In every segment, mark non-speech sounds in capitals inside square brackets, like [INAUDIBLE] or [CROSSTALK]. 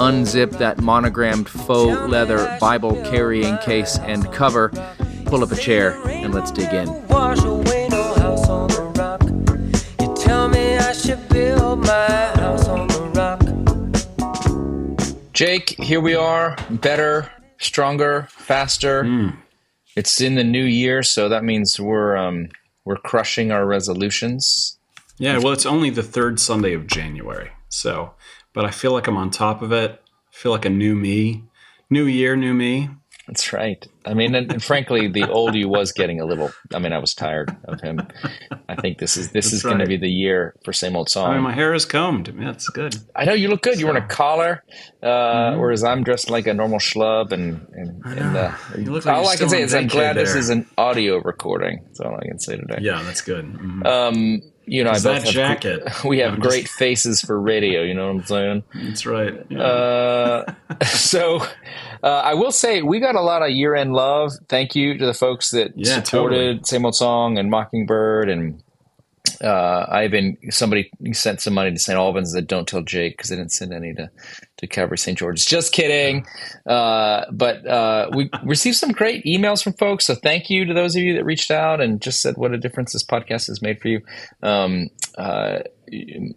unzip that monogrammed faux leather Bible carrying case and cover, pull up a chair, and let's dig in. Jake, here we are, better, stronger, faster. Mm. It's in the new year, so that means we're um, we're crushing our resolutions. Yeah, well, it's only the third Sunday of January, so but I feel like I'm on top of it. I feel like a new me. New year, new me. That's right. I mean, and, and, frankly, the old you was getting a little. I mean, I was tired of him. I think this is this That's is right. going to be the year for same old song. I mean, my hair is combed. That's good. I know you look good. So. You're wearing a collar, uh, mm-hmm. whereas I'm dressed like a normal schlub. And and, and uh, like all I can say is I'm glad there. this is an audio recording. That's all I can say today. Yeah, that's good. Mm-hmm. Um, you know, I that jacket. [LAUGHS] we have I'm great just... faces for radio. You know what I'm saying? That's right. Yeah. Uh, [LAUGHS] so, uh, I will say we got a lot of year end love. Thank you to the folks that yeah, supported totally. Same Old Song and Mockingbird and uh, I've been somebody sent some money to St. Albans that don't tell Jake because they didn't send any to to cover St. George's. Just kidding. Uh, but uh, we [LAUGHS] received some great emails from folks. So thank you to those of you that reached out and just said what a difference this podcast has made for you. Um, uh,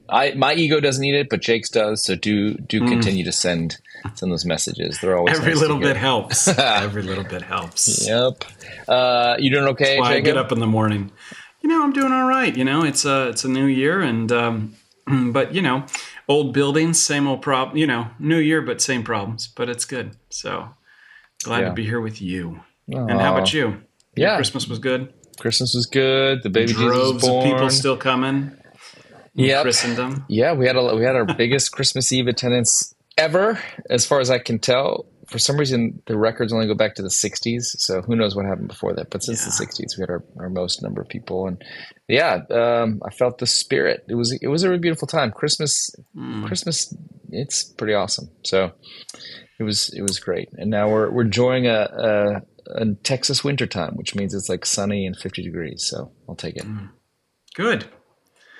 I my ego doesn't need it, but Jake's does. So do do mm. continue to send send those messages. They're always every nice little bit helps. [LAUGHS] every little bit helps. Yep. Uh, you doing okay? I get up in the morning you know, I'm doing all right. You know, it's a it's a new year, and um, [CLEARS THROAT] but you know, old buildings, same old problem. You know, new year, but same problems. But it's good. So glad yeah. to be here with you. Aww. And how about you? Yeah, Christmas was good. Christmas was good. The baby droves Jesus of people still coming. Yeah, Christendom. Yeah, we had a we had our biggest Christmas Eve attendance ever, as far as I can tell for some reason the records only go back to the 60s so who knows what happened before that but since yeah. the 60s we had our, our most number of people and yeah um, i felt the spirit it was it was a really beautiful time christmas mm. christmas it's pretty awesome so it was it was great and now we're we're enjoying a, a, a texas winter time which means it's like sunny and 50 degrees so i'll take it mm. good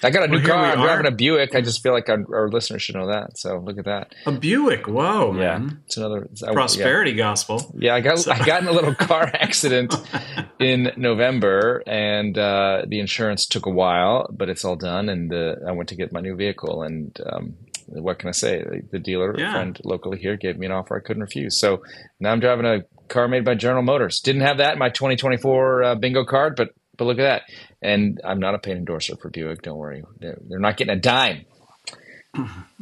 I got a new well, car. I'm driving a Buick. I just feel like our, our, listeners should know that. So look at that. A Buick. Whoa, man. Yeah, it's another it's, prosperity yeah. gospel. Yeah, I got so. I got in a little car [LAUGHS] accident [LAUGHS] in November, and uh, the insurance took a while, but it's all done. And uh, I went to get my new vehicle, and um, what can I say? The dealer yeah. friend locally here gave me an offer I couldn't refuse. So now I'm driving a car made by General Motors. Didn't have that in my 2024 uh, bingo card, but but look at that. And I'm not a paid endorser for Buick. Don't worry. They're, they're not getting a dime.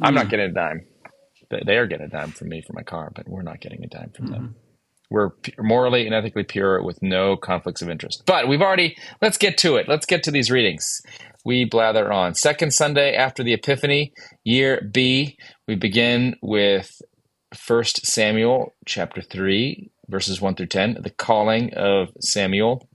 I'm not getting a dime. They are getting a dime from me for my car, but we're not getting a dime from mm-hmm. them. We're morally and ethically pure with no conflicts of interest. But we've already, let's get to it. Let's get to these readings. We blather on. Second Sunday after the Epiphany, year B, we begin with First Samuel chapter 3, verses 1 through 10, the calling of Samuel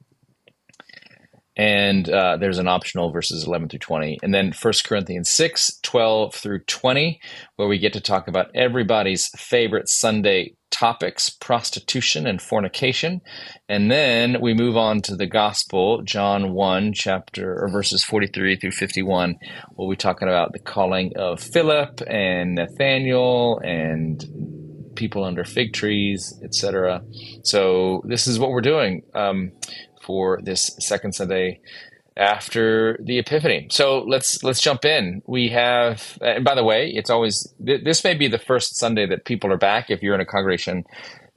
and uh, there's an optional verses 11 through 20 and then 1 corinthians 6 12 through 20 where we get to talk about everybody's favorite sunday topics prostitution and fornication. And then we move on to the gospel john 1 chapter or verses 43 through 51 where we're talking about the calling of philip and nathaniel and people under fig trees etc so this is what we're doing um, for this second Sunday after the Epiphany. So let's let's jump in. We have, and by the way, it's always this may be the first Sunday that people are back. If you're in a congregation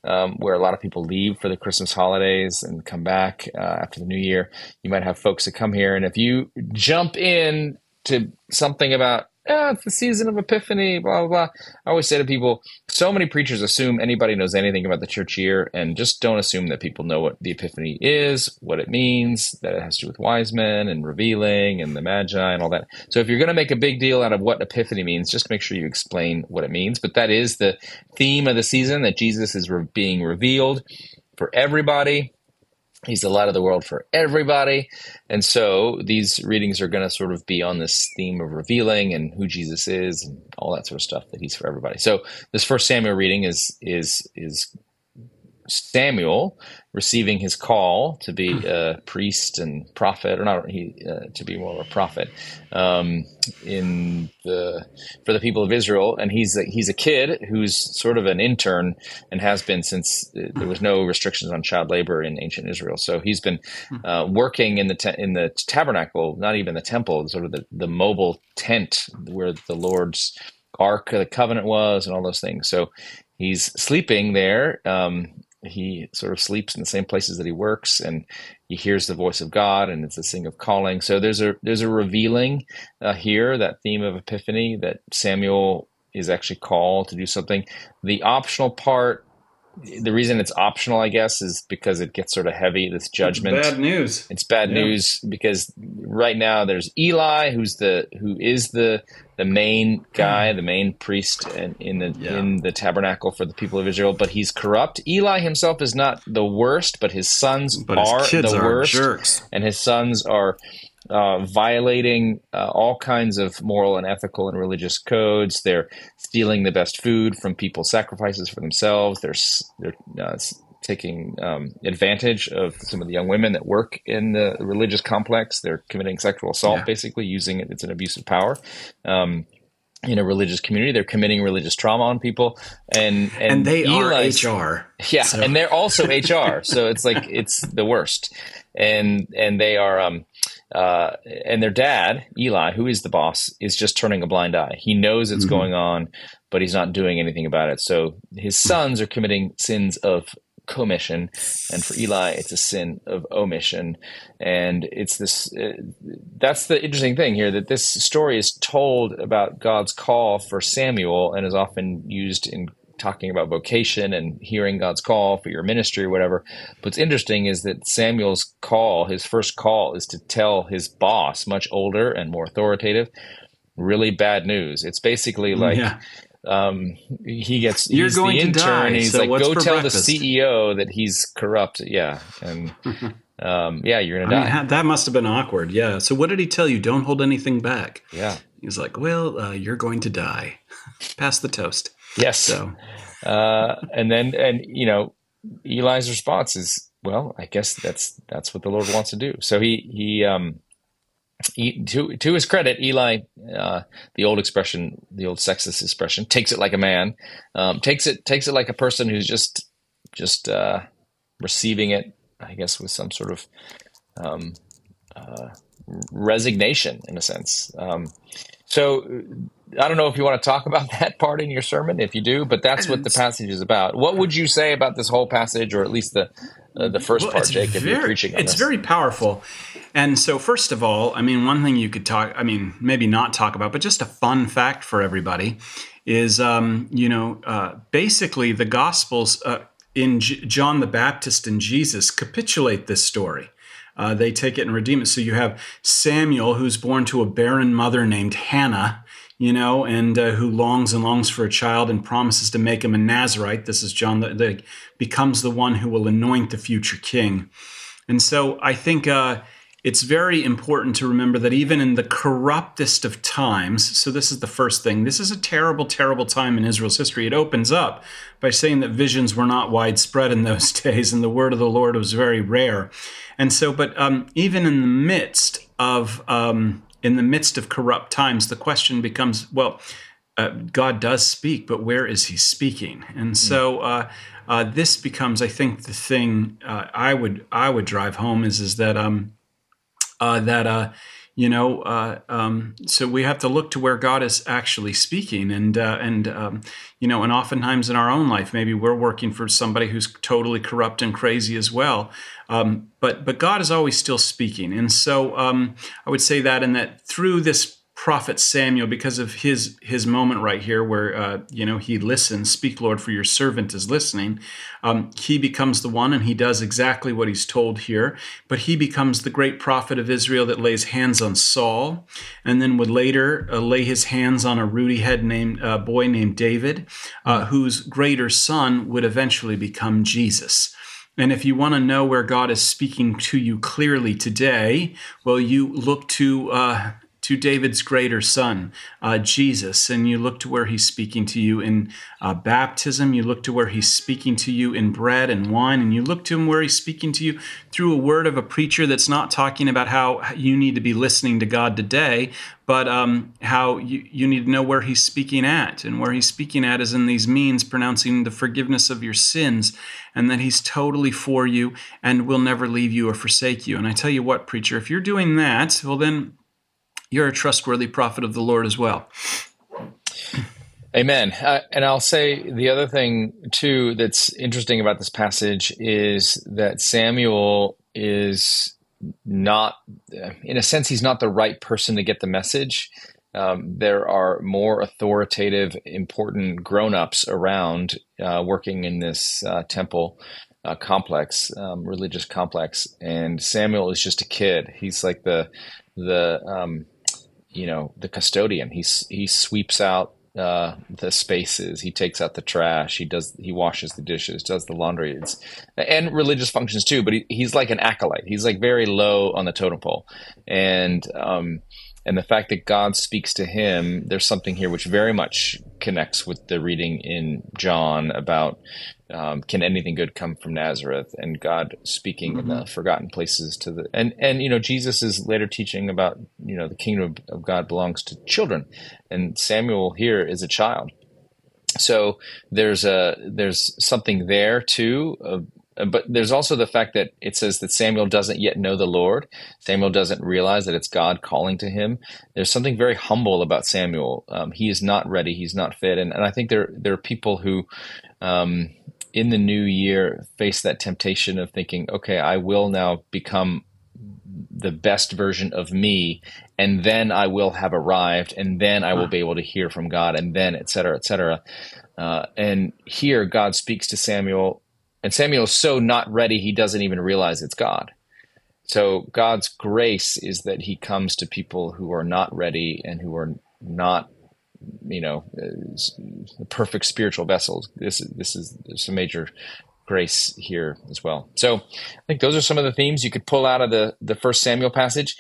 um, where a lot of people leave for the Christmas holidays and come back uh, after the New Year, you might have folks that come here, and if you jump in to something about yeah, it's the season of Epiphany, blah, blah, blah. I always say to people, so many preachers assume anybody knows anything about the church year and just don't assume that people know what the Epiphany is, what it means, that it has to do with wise men and revealing and the Magi and all that. So if you're going to make a big deal out of what Epiphany means, just make sure you explain what it means. But that is the theme of the season that Jesus is re- being revealed for everybody He's the light of the world for everybody. And so these readings are going to sort of be on this theme of revealing and who Jesus is and all that sort of stuff that he's for everybody. So this first Samuel reading is is is Samuel receiving his call to be hmm. a priest and prophet, or not he uh, to be more of a prophet um, in the for the people of Israel, and he's a, he's a kid who's sort of an intern and has been since uh, there was no restrictions on child labor in ancient Israel. So he's been hmm. uh, working in the te- in the tabernacle, not even the temple, sort of the, the mobile tent where the Lord's ark of the covenant was, and all those things. So he's sleeping there. Um, he sort of sleeps in the same places that he works and he hears the voice of god and it's a sing of calling. So there's a there's a revealing uh, here that theme of epiphany that samuel is actually called to do something. The optional part the reason it's optional, I guess, is because it gets sort of heavy. This judgment, it's bad news. It's bad yeah. news because right now there's Eli, who's the who is the the main guy, the main priest in, in the yeah. in the tabernacle for the people of Israel, but he's corrupt. Eli himself is not the worst, but his sons but are his the are worst, jerks. and his sons are uh, violating uh, all kinds of moral and ethical and religious codes. They're stealing the best food from people's sacrifices for themselves. They're they're uh, taking um, advantage of some of the young women that work in the religious complex. They're committing sexual assault, yeah. basically using it. It's an abuse of power. Um, in a religious community, they're committing religious trauma on people, and and, and they Eli's, are HR. [LAUGHS] Yeah, so. and they're also HR. so it's like it's the worst, and and they are um, uh, and their dad, Eli, who is the boss, is just turning a blind eye. He knows it's mm-hmm. going on, but he's not doing anything about it. So his sons are committing sins of commission, and for Eli, it's a sin of omission. And it's this. Uh, that's the interesting thing here that this story is told about God's call for Samuel, and is often used in talking about vocation and hearing God's call for your ministry or whatever. What's interesting is that Samuel's call, his first call, is to tell his boss, much older and more authoritative, really bad news. It's basically like. Yeah. Um, he gets you're going the intern, to die. he's so like, go tell breakfast? the CEO that he's corrupt. Yeah, and [LAUGHS] um, yeah, you're gonna I die. Mean, that must have been awkward. Yeah. So what did he tell you? Don't hold anything back. Yeah. He's like, well, uh, you're going to die. [LAUGHS] Pass the toast. Yes. So, uh, and then, and you know, Eli's response is, well, I guess that's that's what the Lord wants to do. So he he um he, to to his credit, Eli, uh, the old expression, the old sexist expression, takes it like a man, um, takes it takes it like a person who's just just uh, receiving it, I guess, with some sort of um, uh, resignation in a sense. Um, so I don't know if you want to talk about [LAUGHS] that part in your sermon. If you do, but that's what the [CLEARS THROAT] passage is about. What would you say about this whole passage, or at least the uh, the first well, part, Jacob? Very, you're preaching. it's this. very powerful. And so, first of all, I mean, one thing you could talk. I mean, maybe not talk about, but just a fun fact for everybody is, um, you know, uh, basically the Gospels uh, in J- John the Baptist and Jesus capitulate this story. Uh, they take it and redeem it. So you have Samuel, who's born to a barren mother named Hannah you know, and uh, who longs and longs for a child and promises to make him a Nazarite. This is John that, becomes the one who will anoint the future king. And so I think uh, it's very important to remember that even in the corruptest of times, so this is the first thing, this is a terrible, terrible time in Israel's history. It opens up by saying that visions were not widespread in those [LAUGHS] days and the word of the Lord was very rare. And so, but um, even in the midst of, um, in the midst of corrupt times, the question becomes well, uh, God does speak, but where is he speaking? And so uh, uh, this becomes, I think, the thing uh, I would I would drive home is is that um, uh, that uh, you know um, so we have to look to where God is actually speaking, and and um, you know, and oftentimes in our own life, maybe we're working for somebody who's totally corrupt and crazy as well. Um, but but God is always still speaking, and so um, I would say that, and that through this prophet Samuel because of his his moment right here where uh, you know he listens. Speak Lord for your servant is listening. Um, he becomes the one and he does exactly what he's told here but he becomes the great prophet of Israel that lays hands on Saul and then would later uh, lay his hands on a ruddy head named uh, boy named David uh, whose greater son would eventually become Jesus. And if you want to know where God is speaking to you clearly today, well, you look to uh, to David's greater son, uh, Jesus, and you look to where he's speaking to you in uh, baptism, you look to where he's speaking to you in bread and wine, and you look to him where he's speaking to you through a word of a preacher that's not talking about how you need to be listening to God today, but um, how you, you need to know where he's speaking at. And where he's speaking at is in these means, pronouncing the forgiveness of your sins, and that he's totally for you and will never leave you or forsake you. And I tell you what, preacher, if you're doing that, well, then you're a trustworthy prophet of the Lord as well. Amen. Uh, and I'll say the other thing, too, that's interesting about this passage is that Samuel is not, in a sense, he's not the right person to get the message. Um, there are more authoritative, important grown ups around uh, working in this uh, temple uh, complex, um, religious complex. And Samuel is just a kid. He's like the, the, um, you know the custodian. He he sweeps out uh, the spaces. He takes out the trash. He does. He washes the dishes. Does the laundry. It's, and religious functions too. But he, he's like an acolyte. He's like very low on the totem pole, and um, and the fact that God speaks to him, there's something here which very much connects with the reading in John about um, can anything good come from Nazareth and God speaking mm-hmm. in the forgotten places to the and and you know Jesus is later teaching about you know the kingdom of God belongs to children and Samuel here is a child so there's a there's something there too but there's also the fact that it says that Samuel doesn't yet know the Lord. Samuel doesn't realize that it's God calling to him. There's something very humble about Samuel. Um, he is not ready. He's not fit. And, and I think there there are people who, um, in the new year, face that temptation of thinking, okay, I will now become the best version of me and then i will have arrived and then i will be able to hear from god and then et cetera et cetera uh, and here god speaks to samuel and Samuel is so not ready, he doesn't even realize it's God. So God's grace is that he comes to people who are not ready and who are not, you know, the perfect spiritual vessels. This, this is some major grace here as well. So I think those are some of the themes you could pull out of the, the first Samuel passage.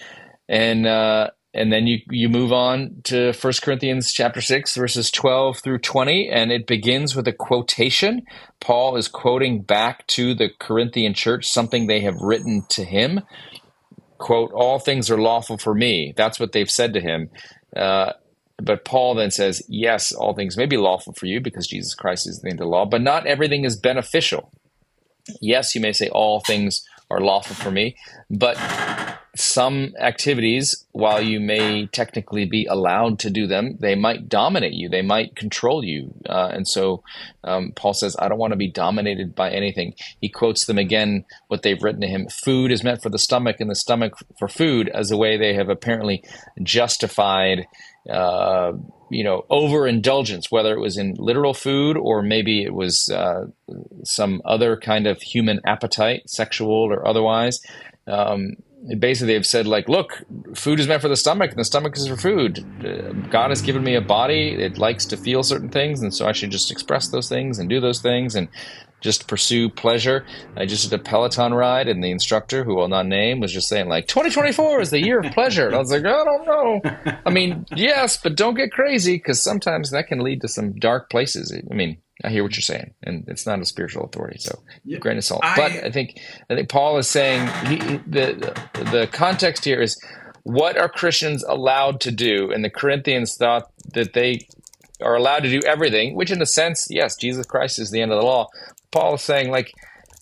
And, uh, and then you you move on to 1 corinthians chapter 6 verses 12 through 20 and it begins with a quotation paul is quoting back to the corinthian church something they have written to him quote all things are lawful for me that's what they've said to him uh, but paul then says yes all things may be lawful for you because jesus christ is the end of the law but not everything is beneficial yes you may say all things are lawful for me but some activities, while you may technically be allowed to do them, they might dominate you. They might control you. Uh, and so um, Paul says, I don't want to be dominated by anything. He quotes them again, what they've written to him food is meant for the stomach, and the stomach for food, as a way they have apparently justified. Uh, you know, overindulgence, whether it was in literal food or maybe it was uh, some other kind of human appetite, sexual or otherwise. Um, basically they've said like look food is meant for the stomach and the stomach is for food. Uh, god has given me a body. It likes to feel certain things. And so i should just express those things and do those things. And just pursue pleasure. I just did a peloton ride and the instructor who will not name was just saying like 2024 is the year of pleasure. And i was like i don't know. I mean yes but don't get crazy because sometimes that can lead to some dark places. I mean I hear what you're saying, and it's not a spiritual authority, so yeah, grain of salt. I, but I think I think Paul is saying he, the the context here is what are Christians allowed to do, and the Corinthians thought that they are allowed to do everything, which in a sense, yes, Jesus Christ is the end of the law. Paul is saying like.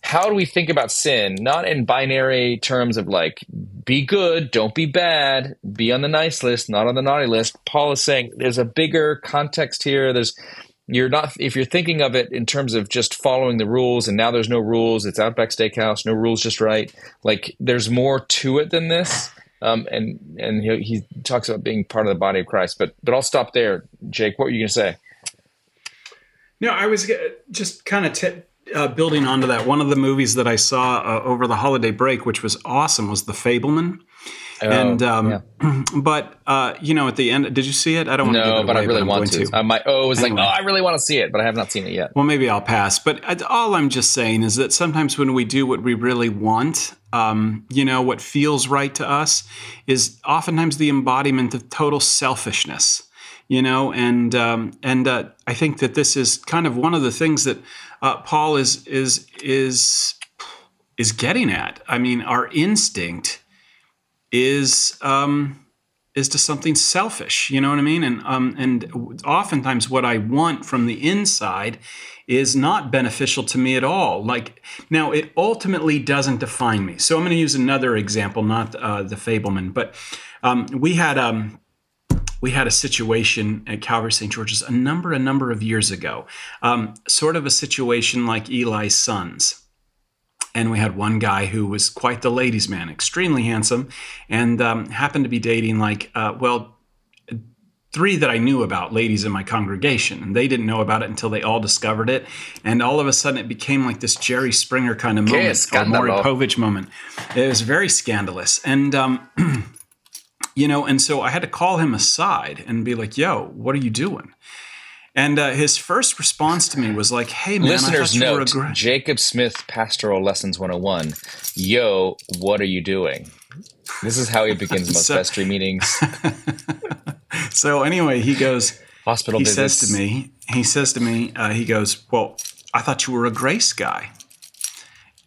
How do we think about sin? Not in binary terms of like, be good, don't be bad, be on the nice list, not on the naughty list. Paul is saying there's a bigger context here. There's you're not if you're thinking of it in terms of just following the rules and now there's no rules it's outback steakhouse no rules just right like there's more to it than this Um, and and he, he talks about being part of the body of Christ. But but I'll stop there, Jake. What were you going to say? No, I was just kind of t- uh, building onto that. One of the movies that I saw uh, over the holiday break, which was awesome, was The Fabelman. Oh, and um, yeah. [CLEARS THROAT] but uh, you know, at the end, did you see it? I don't want no, to give but away, I really but want to. to. Uh, my oh was anyway. like, oh, I really want to see it, but I have not seen it yet. Well, maybe I'll pass. But uh, all I'm just saying is that sometimes when we do what we really want, um, you know, what feels right to us, is oftentimes the embodiment of total selfishness. You know, and um, and uh, I think that this is kind of one of the things that uh, Paul is is is is getting at. I mean, our instinct is um, is to something selfish. You know what I mean? And um, and oftentimes, what I want from the inside is not beneficial to me at all. Like now, it ultimately doesn't define me. So I'm going to use another example, not uh, the Fabelman, but um, we had um, we had a situation at Calvary St. George's a number, a number of years ago, um, sort of a situation like Eli's sons. And we had one guy who was quite the ladies' man, extremely handsome, and um, happened to be dating like, uh, well, three that I knew about ladies in my congregation, and they didn't know about it until they all discovered it. And all of a sudden, it became like this Jerry Springer kind of moment, or Maury Povich moment. It was very scandalous, and um, [CLEARS THROAT] you know, and so I had to call him aside and be like, "Yo, what are you doing?" And uh, his first response to me was like, "Hey, man, listeners note: Jacob Smith Pastoral Lessons 101. Yo, what are you doing?" This is how he begins [LAUGHS] most so, vestry meetings. [LAUGHS] so anyway, he goes. Hospital. He visits. says to me. He says to me. Uh, he goes, "Well, I thought you were a grace guy."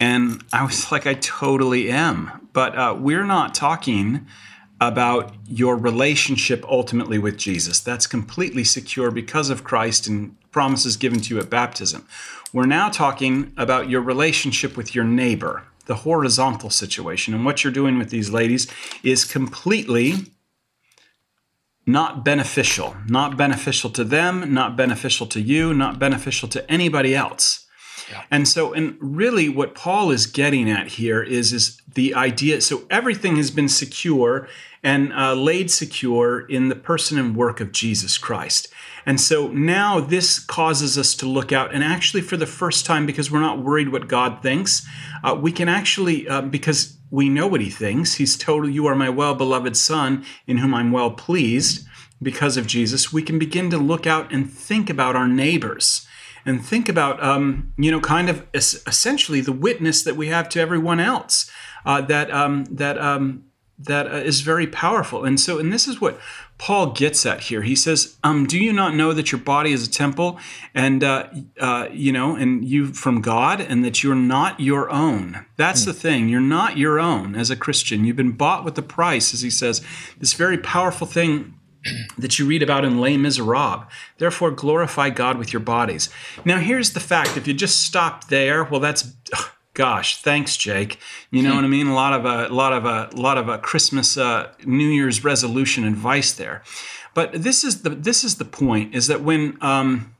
And I was [LAUGHS] like, I totally am. But uh, we're not talking about your relationship ultimately with Jesus. That's completely secure because of Christ and promises given to you at baptism. We're now talking about your relationship with your neighbor, the horizontal situation. And what you're doing with these ladies is completely not beneficial. Not beneficial to them, not beneficial to you, not beneficial to anybody else. Yeah. And so, and really what Paul is getting at here is, is the idea. So everything has been secure and uh, laid secure in the person and work of Jesus Christ. And so now this causes us to look out, and actually, for the first time, because we're not worried what God thinks, uh, we can actually, uh, because we know what He thinks, He's told, You are my well beloved Son, in whom I'm well pleased. Because of Jesus, we can begin to look out and think about our neighbors and think about, um, you know, kind of essentially the witness that we have to everyone else. Uh, that um, that um, that uh, is very powerful. And so, and this is what Paul gets at here. He says, um, "Do you not know that your body is a temple, and uh, uh, you know, and you from God, and that you're not your own? That's mm. the thing. You're not your own as a Christian. You've been bought with a price, as he says. This very powerful thing." [CLEARS THROAT] that you read about in Les Miserables. Therefore, glorify God with your bodies. Now, here's the fact. If you just stop there, well, that's Gosh, thanks, Jake. You know what I mean? A lot of a lot of a lot of a Christmas, uh, New Year's resolution advice there. But this is the this is the point: is that when um,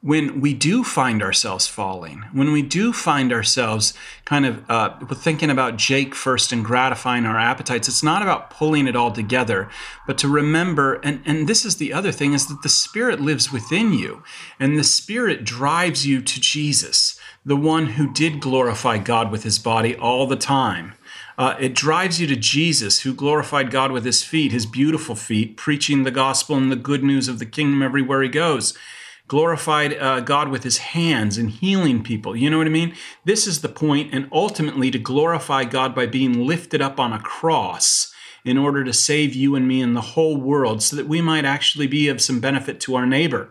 when we do find ourselves falling, when we do find ourselves kind of uh, thinking about Jake first and gratifying our appetites, it's not about pulling it all together, but to remember. And and this is the other thing: is that the Spirit lives within you, and the Spirit drives you to Jesus the one who did glorify God with his body all the time. Uh, it drives you to Jesus, who glorified God with his feet, his beautiful feet, preaching the gospel and the good news of the kingdom everywhere he goes. Glorified uh, God with his hands and healing people. You know what I mean? This is the point, and ultimately to glorify God by being lifted up on a cross in order to save you and me and the whole world so that we might actually be of some benefit to our neighbor.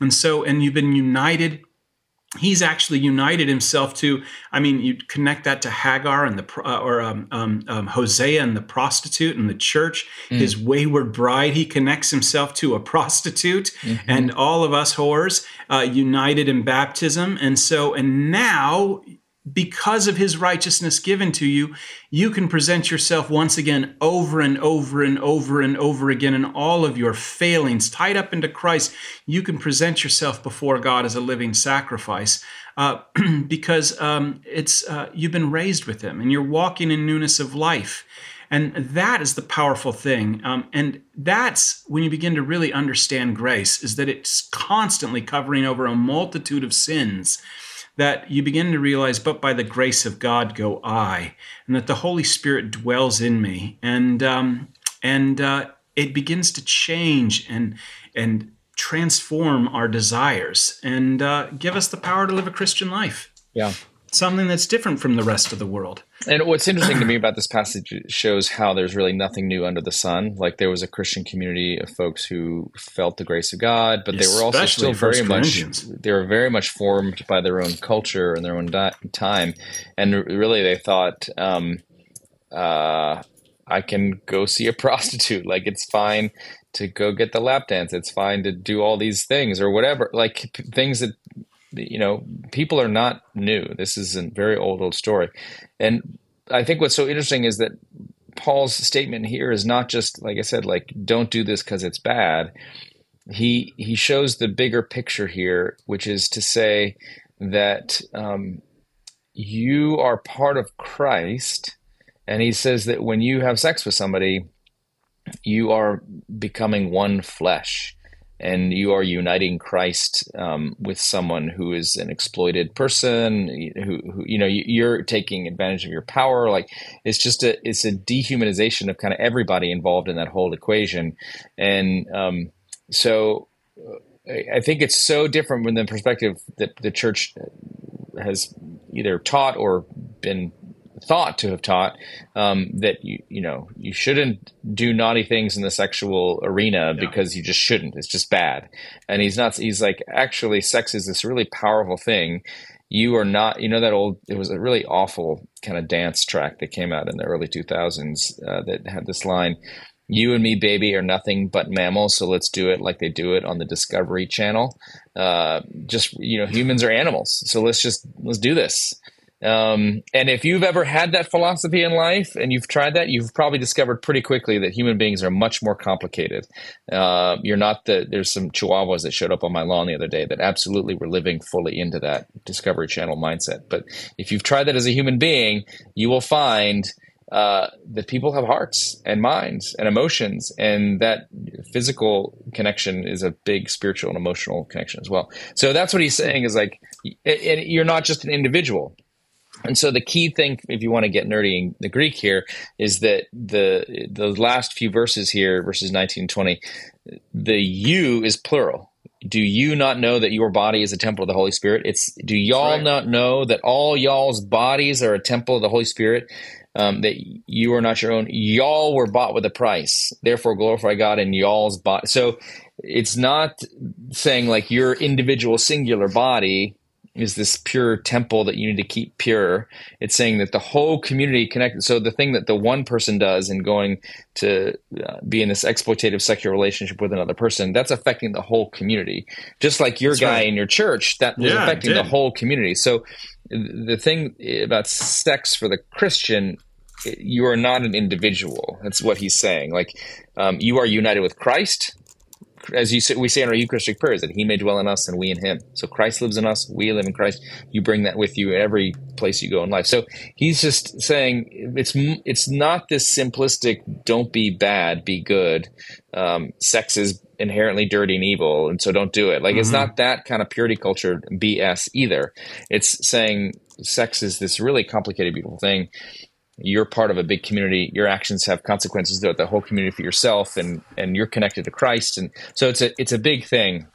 And so, and you've been united he's actually united himself to i mean you connect that to hagar and the uh, or um, um, um, hosea and the prostitute and the church mm. his wayward bride he connects himself to a prostitute mm-hmm. and all of us whores uh, united in baptism and so and now because of his righteousness given to you, you can present yourself once again over and over and over and over again in all of your failings, tied up into Christ. You can present yourself before God as a living sacrifice uh, [CLEARS THROAT] because um, it's uh, you've been raised with Him and you're walking in newness of life. And that is the powerful thing. Um, and that's when you begin to really understand grace, is that it's constantly covering over a multitude of sins that you begin to realize, but by the grace of God go I, and that the Holy Spirit dwells in me. And, um, and uh, it begins to change and, and transform our desires and uh, give us the power to live a Christian life. Yeah something that's different from the rest of the world. And what's interesting to me about this passage shows how there's really nothing new under the sun. Like there was a Christian community of folks who felt the grace of God, but they were also still very much they were very much formed by their own culture and their own di- time, and really they thought, um, uh, I can go see a [LAUGHS] prostitute. Like it's fine to go get the lap dance. It's fine to do all these things or whatever. Like p- things that you know, people are not new. This is a very old, old story. And I think what's so interesting is that Paul's statement here is not just, like I said, like, don't do this because it's bad. He, he shows the bigger picture here, which is to say that um, you are part of Christ. And he says that when you have sex with somebody, you are becoming one flesh and you are uniting Christ um, with someone who is an exploited person, who, who, you know you're taking advantage of your power. Like it's just a it's a dehumanization of kind of everybody involved in that whole equation, and um, so I think it's so different from the perspective that the church has either taught or been thought to have taught um, that you you know you shouldn't do naughty things in the sexual arena because you just shouldn't. It's just bad. And he's not. He's like actually, sex is this really powerful thing. You are not. You know that old. It was a really awful kind of dance track that came out in the early two thousands uh, that had this line. You and me, baby, are nothing but mammals, so let's do it like they do it on the Discovery Channel. Uh, just you know, humans are animals, so let's just let's do this. Um, and if you've ever had that philosophy in life and you've tried that, you've probably discovered pretty quickly that human beings are much more complicated. Uh, you're not the, there's some chihuahuas that showed up on my lawn the other day that absolutely were living fully into that Discovery Channel mindset. But if you've tried that as a human being, you will find uh, that people have hearts and minds and emotions, and that physical connection is a big spiritual and emotional connection as well. So that's what he's saying is like, you're not just an individual and so the key thing, if you want to get nerdy in the Greek here, is that the the last few verses here, verses 19 and 20, the you is plural. Do you not know that your body is a temple of the Holy Spirit? It's do y'all right. not know that all y'all's bodies are a temple of the Holy Spirit? Um, that you are not your own. Y'all were bought with a price. Therefore, glorify God in y'all's body. So it's not saying like your individual singular body is this pure temple that you need to keep pure. It's saying that the whole community connected. So the thing that the one person does in going to uh, be in this exploitative sexual relationship with another person, that's affecting the whole community. Just like your that's guy right. in your church, that was yeah, affecting the whole community. So the thing about sex for the Christian you are not an individual. That's what he's saying. Like um, you are united with Christ, as you say, we say in our Eucharistic prayers, that He may dwell in us and we in Him. So Christ lives in us, we live in Christ. You bring that with you every place you go in life. So He's just saying it's it's not this simplistic "don't be bad, be good." Um, sex is inherently dirty and evil, and so don't do it. Like mm-hmm. it's not that kind of purity culture BS either. It's saying sex is this really complicated, beautiful thing you're part of a big community your actions have consequences throughout the whole community for yourself and and you're connected to christ and so it's a it's a big thing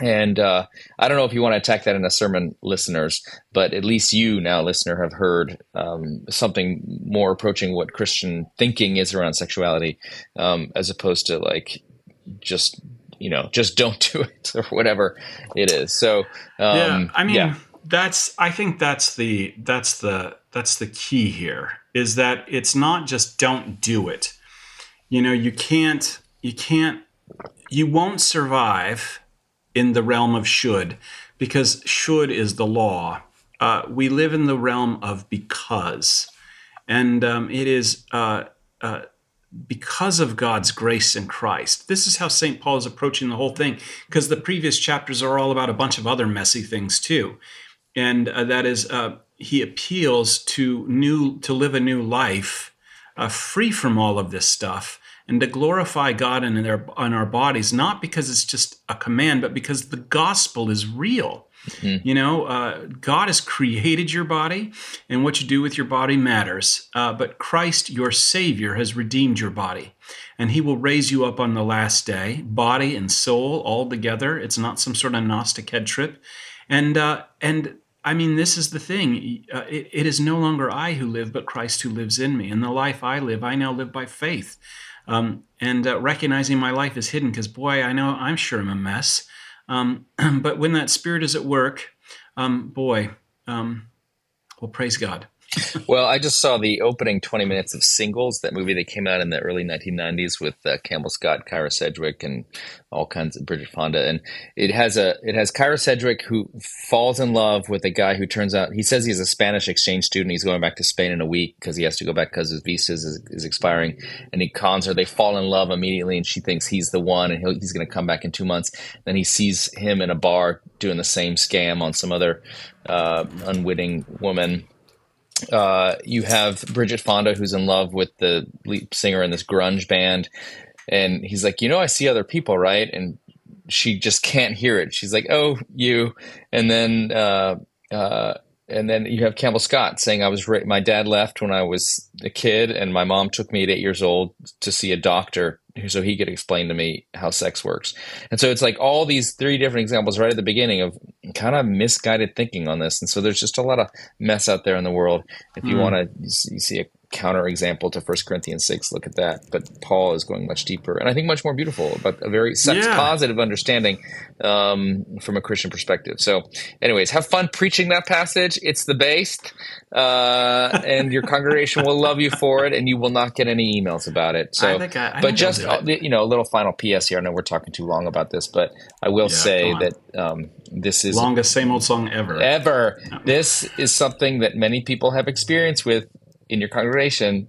and uh, I don't know if you want to attack that in a sermon, listeners, but at least you now, listener, have heard um, something more approaching what Christian thinking is around sexuality, um, as opposed to like just you know just don't do [LAUGHS] it or whatever it is. So um, yeah, I mean yeah. that's I think that's the that's the that's the key here is that it's not just don't do it. You know, you can't, you can't, you won't survive in the realm of should because should is the law. Uh, we live in the realm of because. And um, it is uh, uh, because of God's grace in Christ. This is how St. Paul is approaching the whole thing, because the previous chapters are all about a bunch of other messy things too. And uh, that is uh, he appeals to new to live a new life uh, free from all of this stuff and to glorify God in, their, in our bodies, not because it's just a command, but because the gospel is real. Mm-hmm. You know, uh, God has created your body, and what you do with your body matters. Uh, but Christ, your Savior, has redeemed your body, and He will raise you up on the last day, body and soul all together. It's not some sort of Gnostic head trip, and uh, and I mean, this is the thing. Uh, it, it is no longer I who live, but Christ who lives in me. And the life I live, I now live by faith. Um, and uh, recognizing my life is hidden because, boy, I know I'm sure I'm a mess. Um, [CLEARS THROAT] but when that spirit is at work, um, boy, um, well, praise God well, I just saw the opening 20 minutes of Singles, that movie that came out in the early 1990s with uh, Campbell Scott, Kyra Sedgwick, and all kinds of Bridget Fonda. And it has a it has Kyra Sedgwick who falls in love with a guy who turns out he says he's a Spanish exchange student. He's going back to Spain in a week because he has to go back because his visa is, is, expiring. And he cons her. They fall in love immediately, and she thinks he's the one, and he's going to come back in two months. Then he sees him in a bar doing the same scam on some other uh, unwitting woman uh, you have Bridget Fonda, who's in love with the lead singer in this grunge band, and he's like, you know, I see other people, right? And she just can't hear it. She's like, oh, you, and then. Uh, uh, and then you have Campbell Scott saying, "I was ra- my dad left when I was a kid, and my mom took me at eight years old to see a doctor so he could explain to me how sex works. And so it's like all these three different examples right at the beginning of kind of misguided thinking on this. And so there's just a lot of mess out there in the world. If you mm. want to, you see a counter example to First Corinthians 6, look at that. But Paul is going much deeper and I think much more beautiful, but a very sex yeah. positive understanding um, from a Christian perspective. So, anyways, have fun preaching that passage. It's the base, uh, and your congregation will love you for it, and you will not get any emails about it. So, I I, I but just you know, a little final PS here. I know we're talking too long about this, but I will yeah, say that um, this is longest same old song ever. Ever. This is something that many people have experience with in your congregation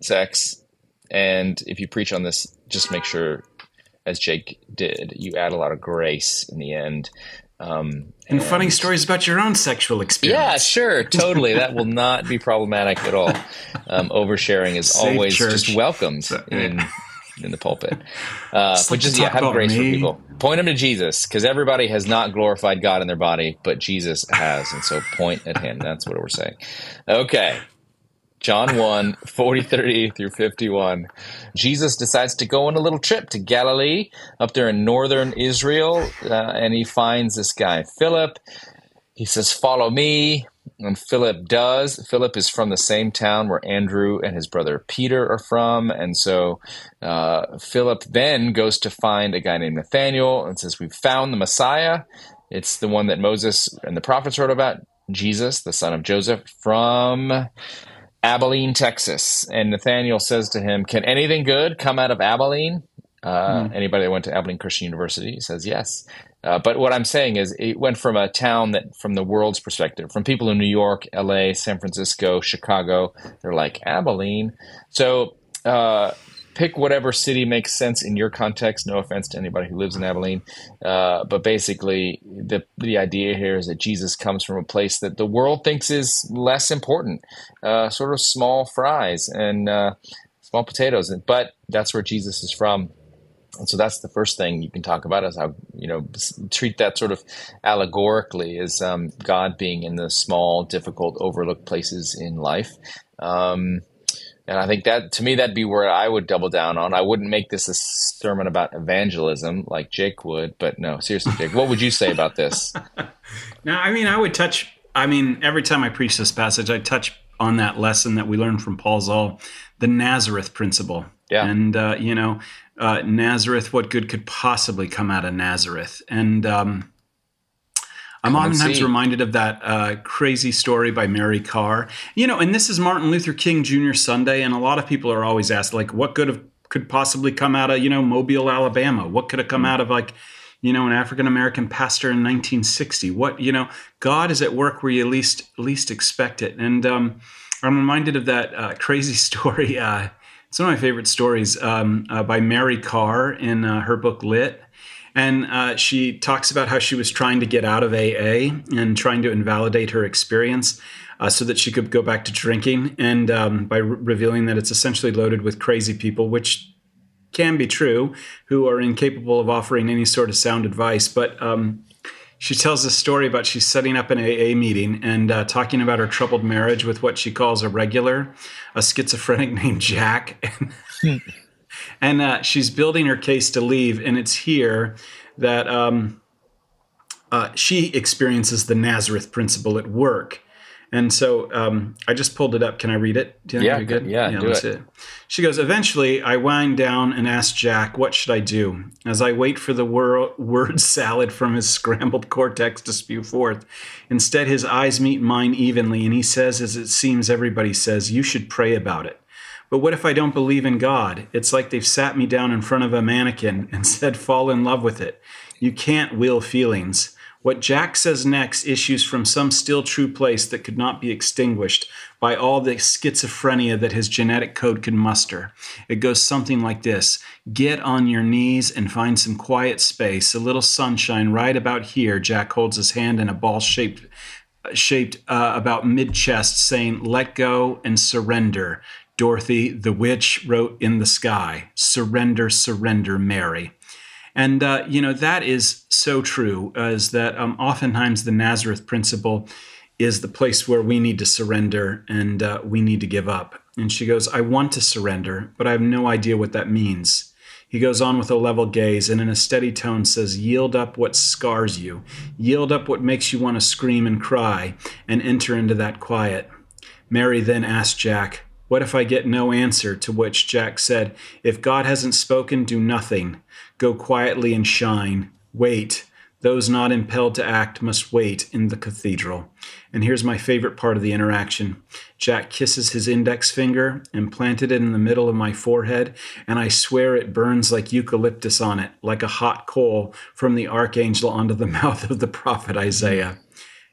sex. And if you preach on this, just make sure, as Jake did, you add a lot of grace in the end. Um, and, and, funny stories about your own sexual experience. Yeah, sure, [LAUGHS] totally. that will not be problematic at all. Um, oversharing is Safe always church. just welcomed so, yeah. in in the pulpit. Uh, but just yeah, have grace me. for people. Point them to Jesus because everybody has not glorified God in their body, but Jesus has, and so point at Him. That's what we're saying. Okay, John 1, 40, 30 through 51. Jesus decides to go on a little trip to Galilee up there in northern Israel, uh, and he finds this guy, Philip. He says, Follow me. And Philip does. Philip is from the same town where Andrew and his brother Peter are from. And so uh, Philip then goes to find a guy named Nathaniel and says, We've found the Messiah. It's the one that Moses and the prophets wrote about, Jesus, the son of Joseph, from Abilene, Texas. And Nathaniel says to him, Can anything good come out of Abilene? Uh, mm. Anybody that went to Abilene Christian University says yes. Uh, but what I'm saying is, it went from a town that, from the world's perspective, from people in New York, LA, San Francisco, Chicago, they're like Abilene. So uh, pick whatever city makes sense in your context. No offense to anybody who lives in Abilene, uh, but basically the the idea here is that Jesus comes from a place that the world thinks is less important, uh, sort of small fries and uh, small potatoes, but that's where Jesus is from. And so that's the first thing you can talk about is how you know treat that sort of allegorically as um, God being in the small, difficult, overlooked places in life. Um, and I think that to me, that'd be where I would double down on. I wouldn't make this a sermon about evangelism like Jake would, but no, seriously, Jake, what would you say about this? [LAUGHS] now, I mean, I would touch, I mean, every time I preach this passage, I touch on that lesson that we learned from Paul Zahl, the Nazareth principle. Yeah. And, uh, you know, uh, Nazareth, what good could possibly come out of Nazareth? And, um, I'm oftentimes reminded of that uh, crazy story by Mary Karr. You know, and this is Martin Luther King Jr. Sunday, and a lot of people are always asked, like, what could have could possibly come out of you know Mobile, Alabama? What could have come mm. out of like you know an African American pastor in 1960? What you know, God is at work where you least least expect it. And um, I'm reminded of that uh, crazy [LAUGHS] story. Uh, it's one of my favorite stories um, uh, by Mary Karr in uh, her book Lit And uh, she talks about how she was trying to get out of AA and trying to invalidate her experience uh, so that she could go back to drinking. And um, by re- revealing that it's essentially loaded with crazy people, which can be true, who are incapable of offering any sort of sound advice. But um, she tells a story about she's setting up an AA meeting and uh, talking about her troubled marriage with what she calls a regular, a schizophrenic [LAUGHS] named Jack. And uh, she's building her case to leave. And it's here that um, uh, she experiences the Nazareth principle at work. And so um, I just pulled it up. Can I read it? Yeah, good? Yeah, yeah do it. it. She goes, Eventually, I wind down and ask Jack, What should I do? As I wait for the wor- word salad from his scrambled cortex to spew forth. Instead, his eyes meet mine evenly, and he says, as it seems everybody says, You should pray about it. But what if I don't believe in God? It's like they've sat me down in front of a mannequin [LAUGHS] and said, Fall in love with it. You can't will feelings. What Jack says next issues from some still true place that could not be extinguished by all the schizophrenia that his genetic code can muster. It goes something like this Get on your knees and find some quiet space, a little sunshine right about here. Jack holds his hand in a ball shaped shaped uh, about mid chest, saying, Let go and surrender. Dorothy, the witch, wrote in the sky, Surrender, surrender, Mary. And, uh, you know, that is so true, is that um, oftentimes the Nazareth principle is the place where we need to surrender and uh, we need to give up. And she goes, I want to surrender, but I have no idea what that means. He goes on with a level gaze and in a steady tone says, Yield up what scars you, yield up what makes you want to scream and cry, and enter into that quiet. Mary then asked Jack, What if I get no answer? To which Jack said, If God hasn't spoken, do nothing. Go quietly and shine. Wait. Those not impelled to act must wait in the cathedral. And here's my favorite part of the interaction Jack kisses his index finger and planted it in the middle of my forehead, and I swear it burns like eucalyptus on it, like a hot coal from the archangel onto the [LAUGHS] mouth of the prophet Isaiah.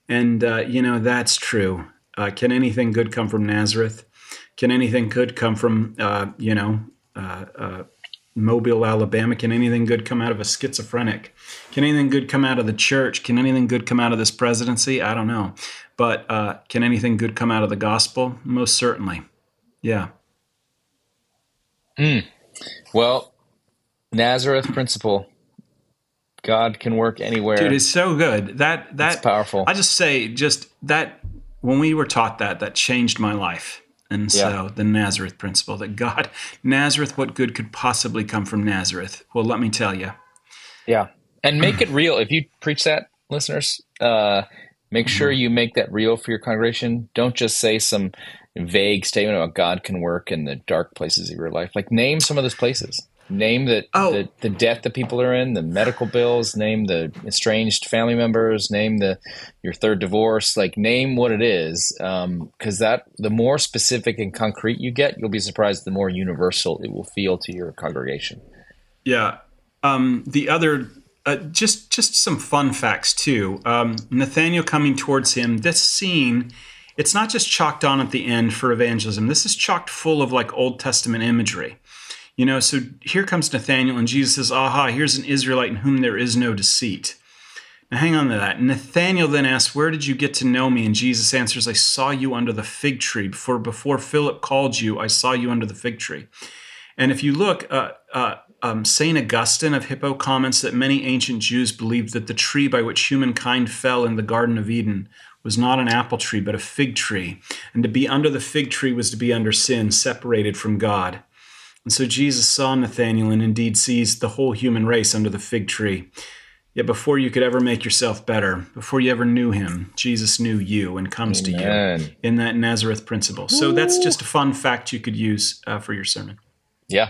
And, uh, you know, that's true. Uh, can anything good come from Nazareth? Can anything good come from, uh, you know, uh, uh, Mobile, Alabama. Can anything good come out of a schizophrenic? Can anything good come out of the church? Can anything good come out of this presidency? I don't know. But uh, can anything good come out of the gospel? Most certainly. Yeah. Mm. Well, Nazareth principle. God can work anywhere. Dude, it's so good. That that's powerful. I just say just that when we were taught that, that changed my life. And so yeah. the Nazareth principle that God, [LAUGHS] Nazareth, what good could possibly come from Nazareth? Well, let me tell you. Yeah. And make it real. If you preach that, listeners, uh, make sure mm-hmm. you make that real for your congregation. Don't just say some vague statement about God can work in the dark places of your life. Like name some of those places. Name the, oh. the, the debt that people are in, the medical bills. Name the estranged family members. Name the your third divorce. Like name what it is, because um, that the more specific and concrete you get, you'll be surprised the more universal it will feel to your congregation. Yeah. Um, the other uh, just just some fun facts too. Um, Nathaniel coming towards him. This scene, it's not just chalked on at the end for evangelism. This is chocked full of like Old Testament imagery. You know, so here comes Nathaniel, and Jesus says, Aha, here's an Israelite in whom there is no deceit. Now, hang on to that. Nathaniel then asks, Where did you get to know me? And Jesus answers, I saw you under the fig tree. For before Philip called you, I saw you under the fig tree. And if you look, uh, uh, um, St. Augustine of Hippo comments that many ancient Jews believed that the tree by which humankind fell in the Garden of Eden was not an apple tree, but a fig tree. And to be under the fig tree was to be under sin, separated from God. And so Jesus saw Nathanael and indeed sees the whole human race under the fig tree. Yet before you could ever make yourself better, before you ever knew him, Jesus knew you and comes Amen. to you in that Nazareth principle. So that's just a fun fact you could use uh, for your sermon. Yeah.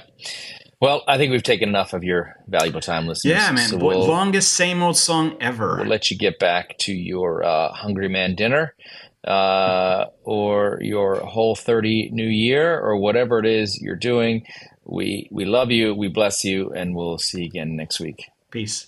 Well, I think we've taken enough of your valuable time, listeners. Yeah, man. So we'll, Longest same old song ever. We'll let you get back to your uh, Hungry Man dinner uh, or your whole 30 new year or whatever it is you're doing. We, we love you. We bless you. And we'll see you again next week. Peace.